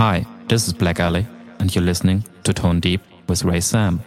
Hi, this is Black Alley, and you're listening to Tone Deep with Ray Sam.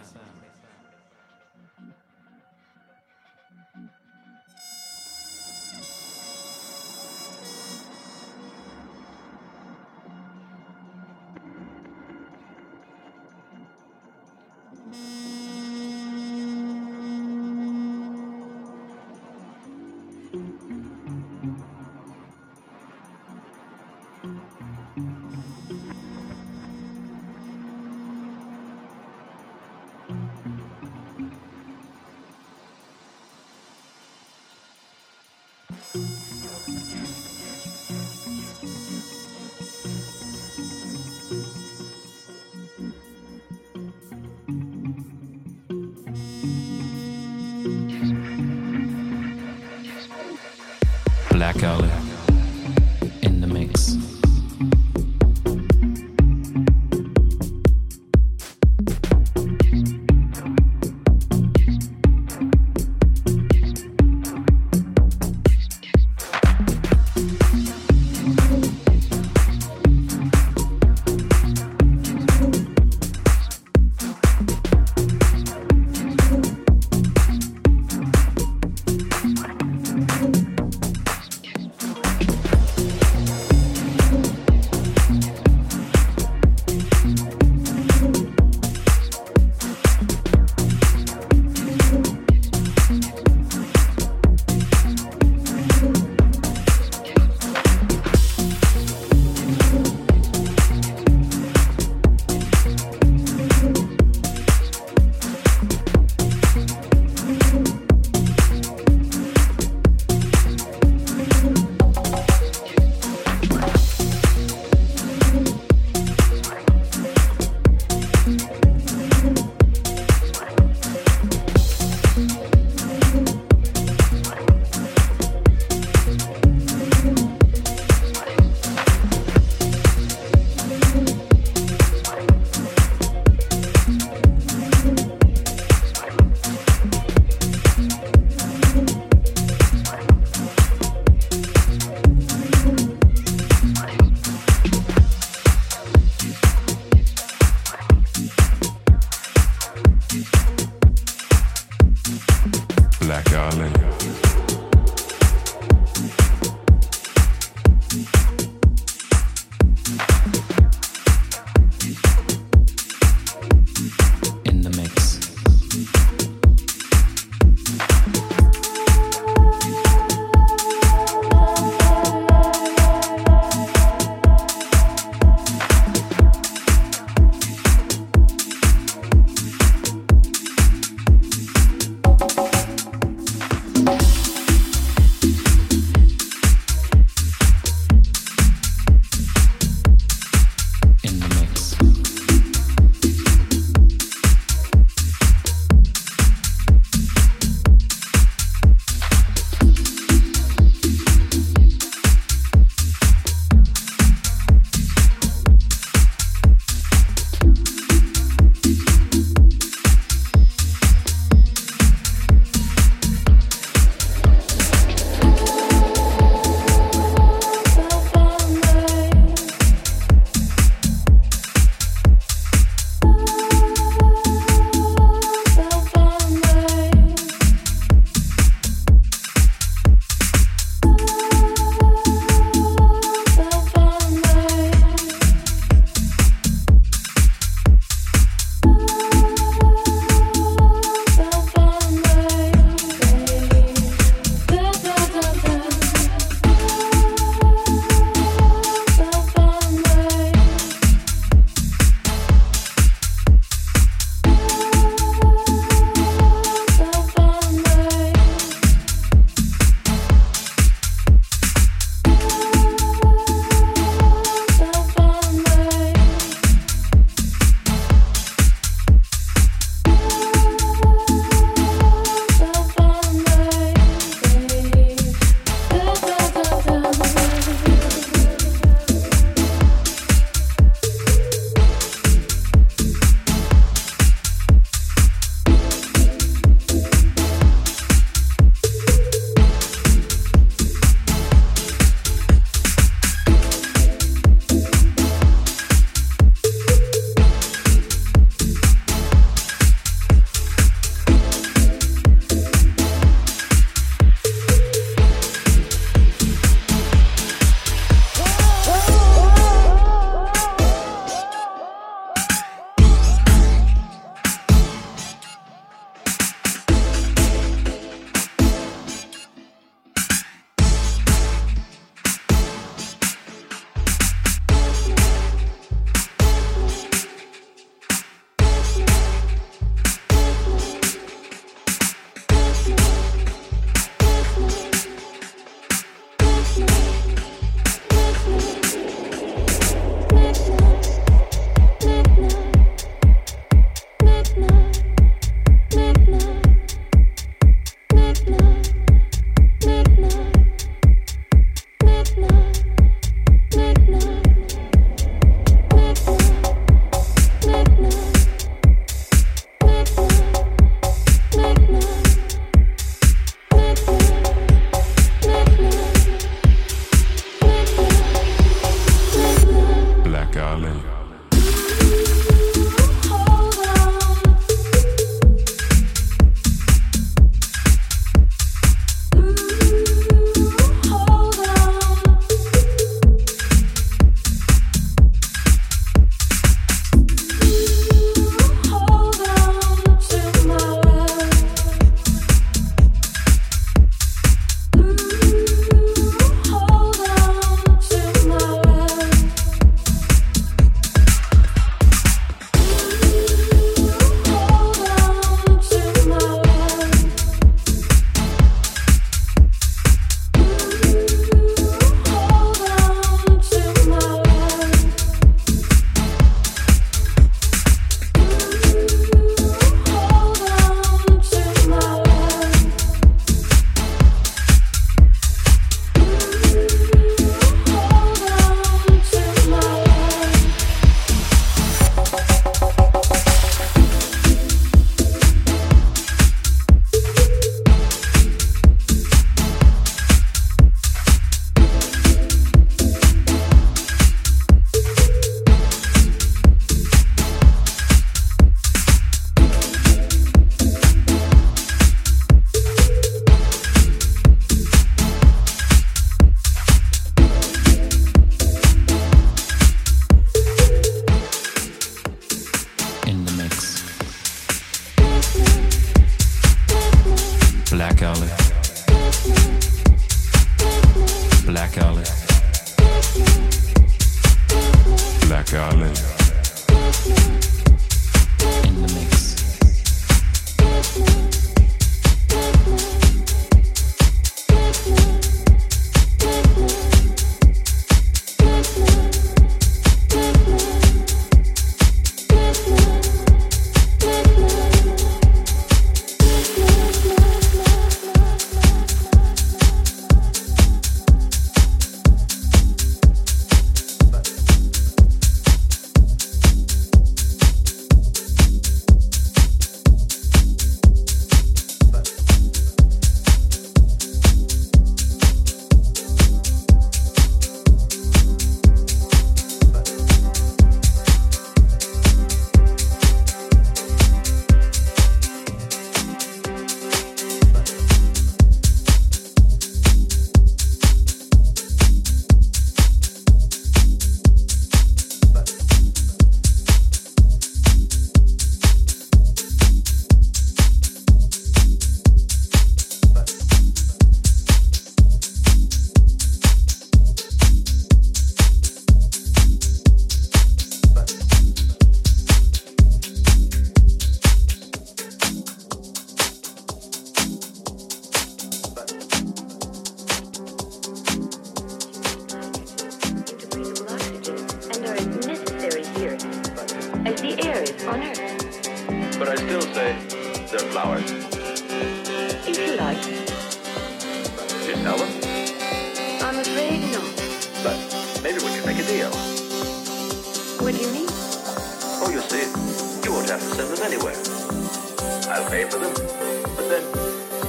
I'll pay for them, but then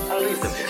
I'll leave them here.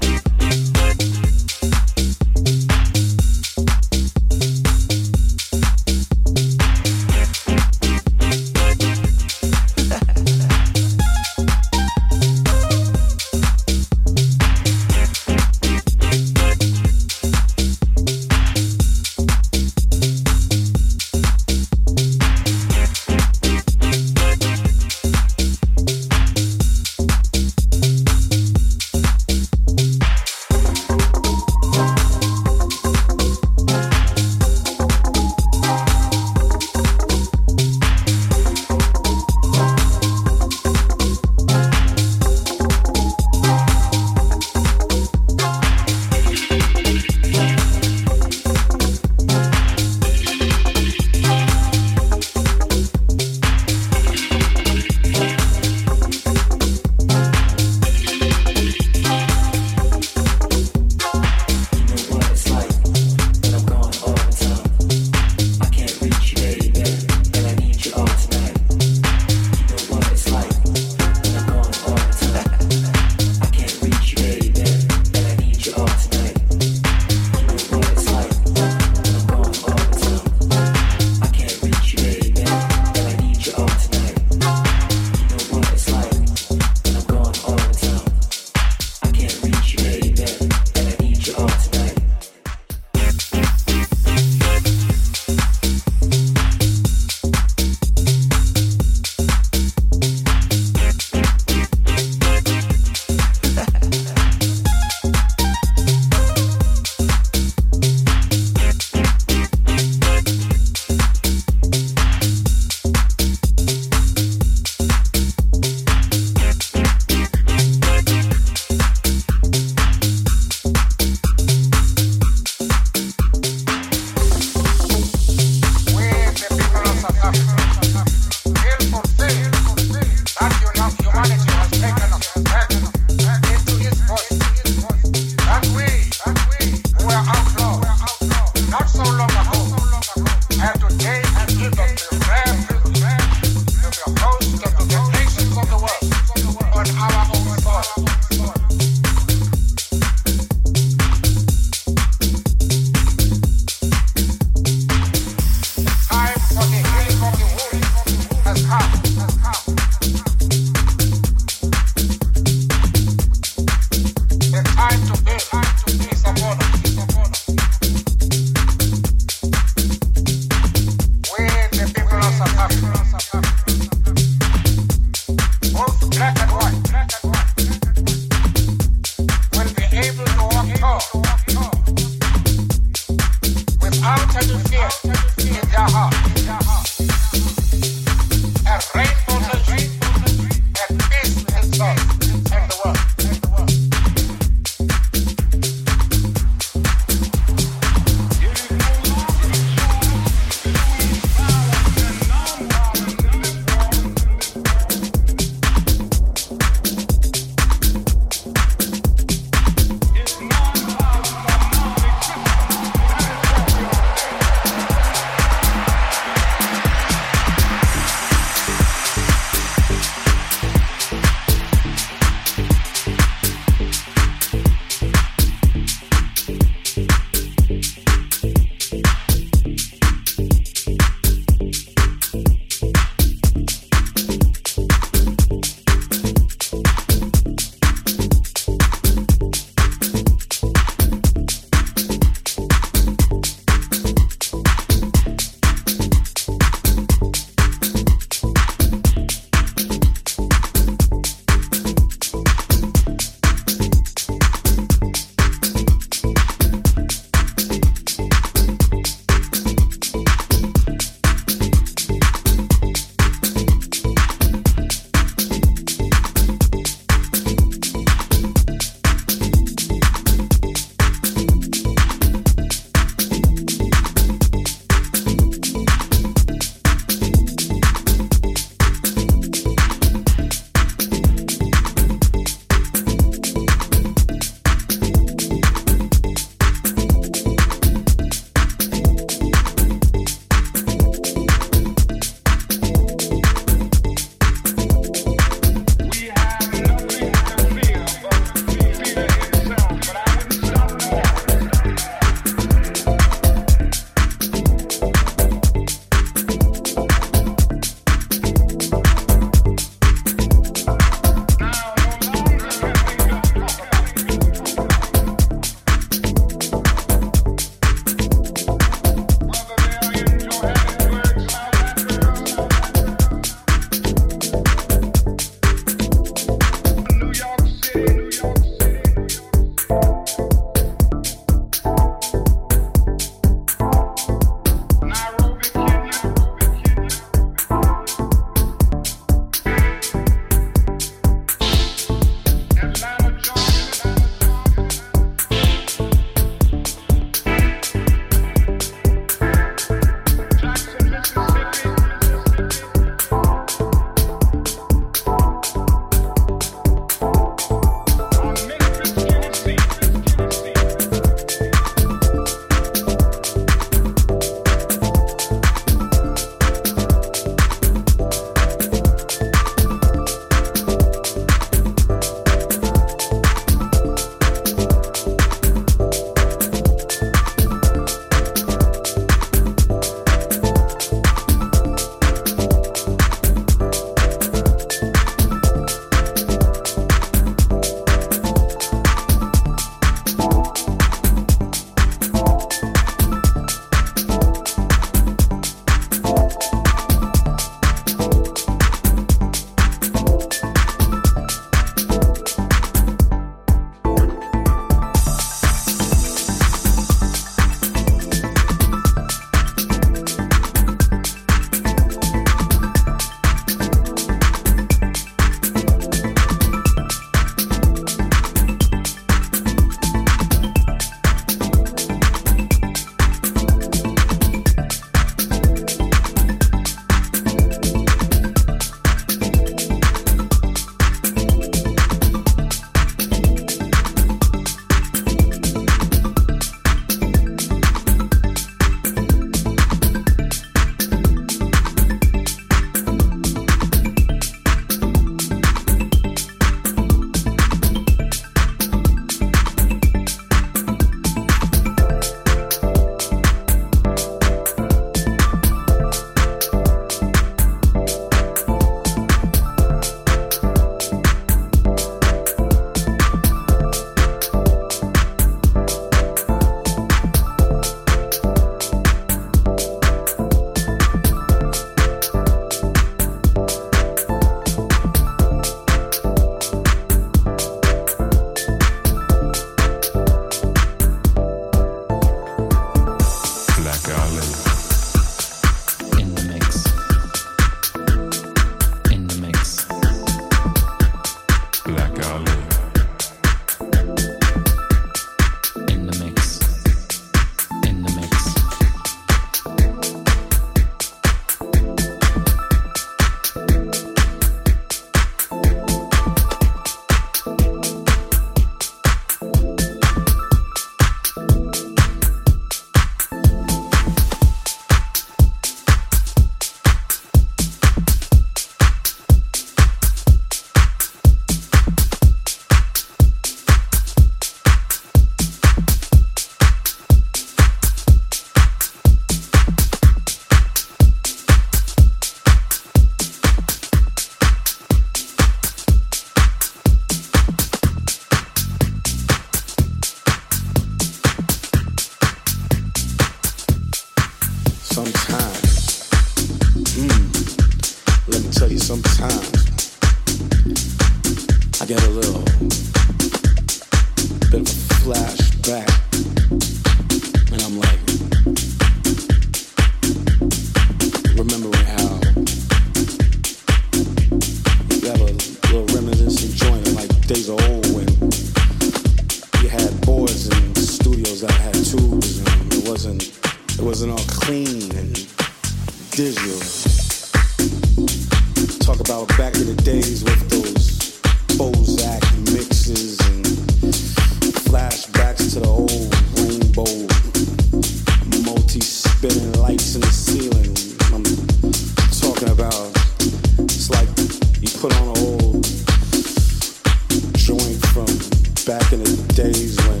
back in the days when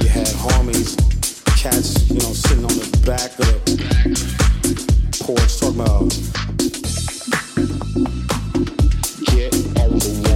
you had homies, cats, you know, sitting on the back of the porch talking about get out the way.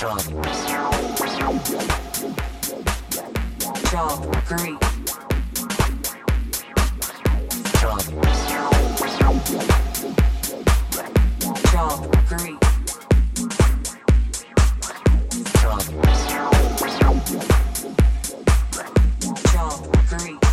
Drop. Drop. Greek. Drop. Drop. Greek. Drop. Drop. Greek.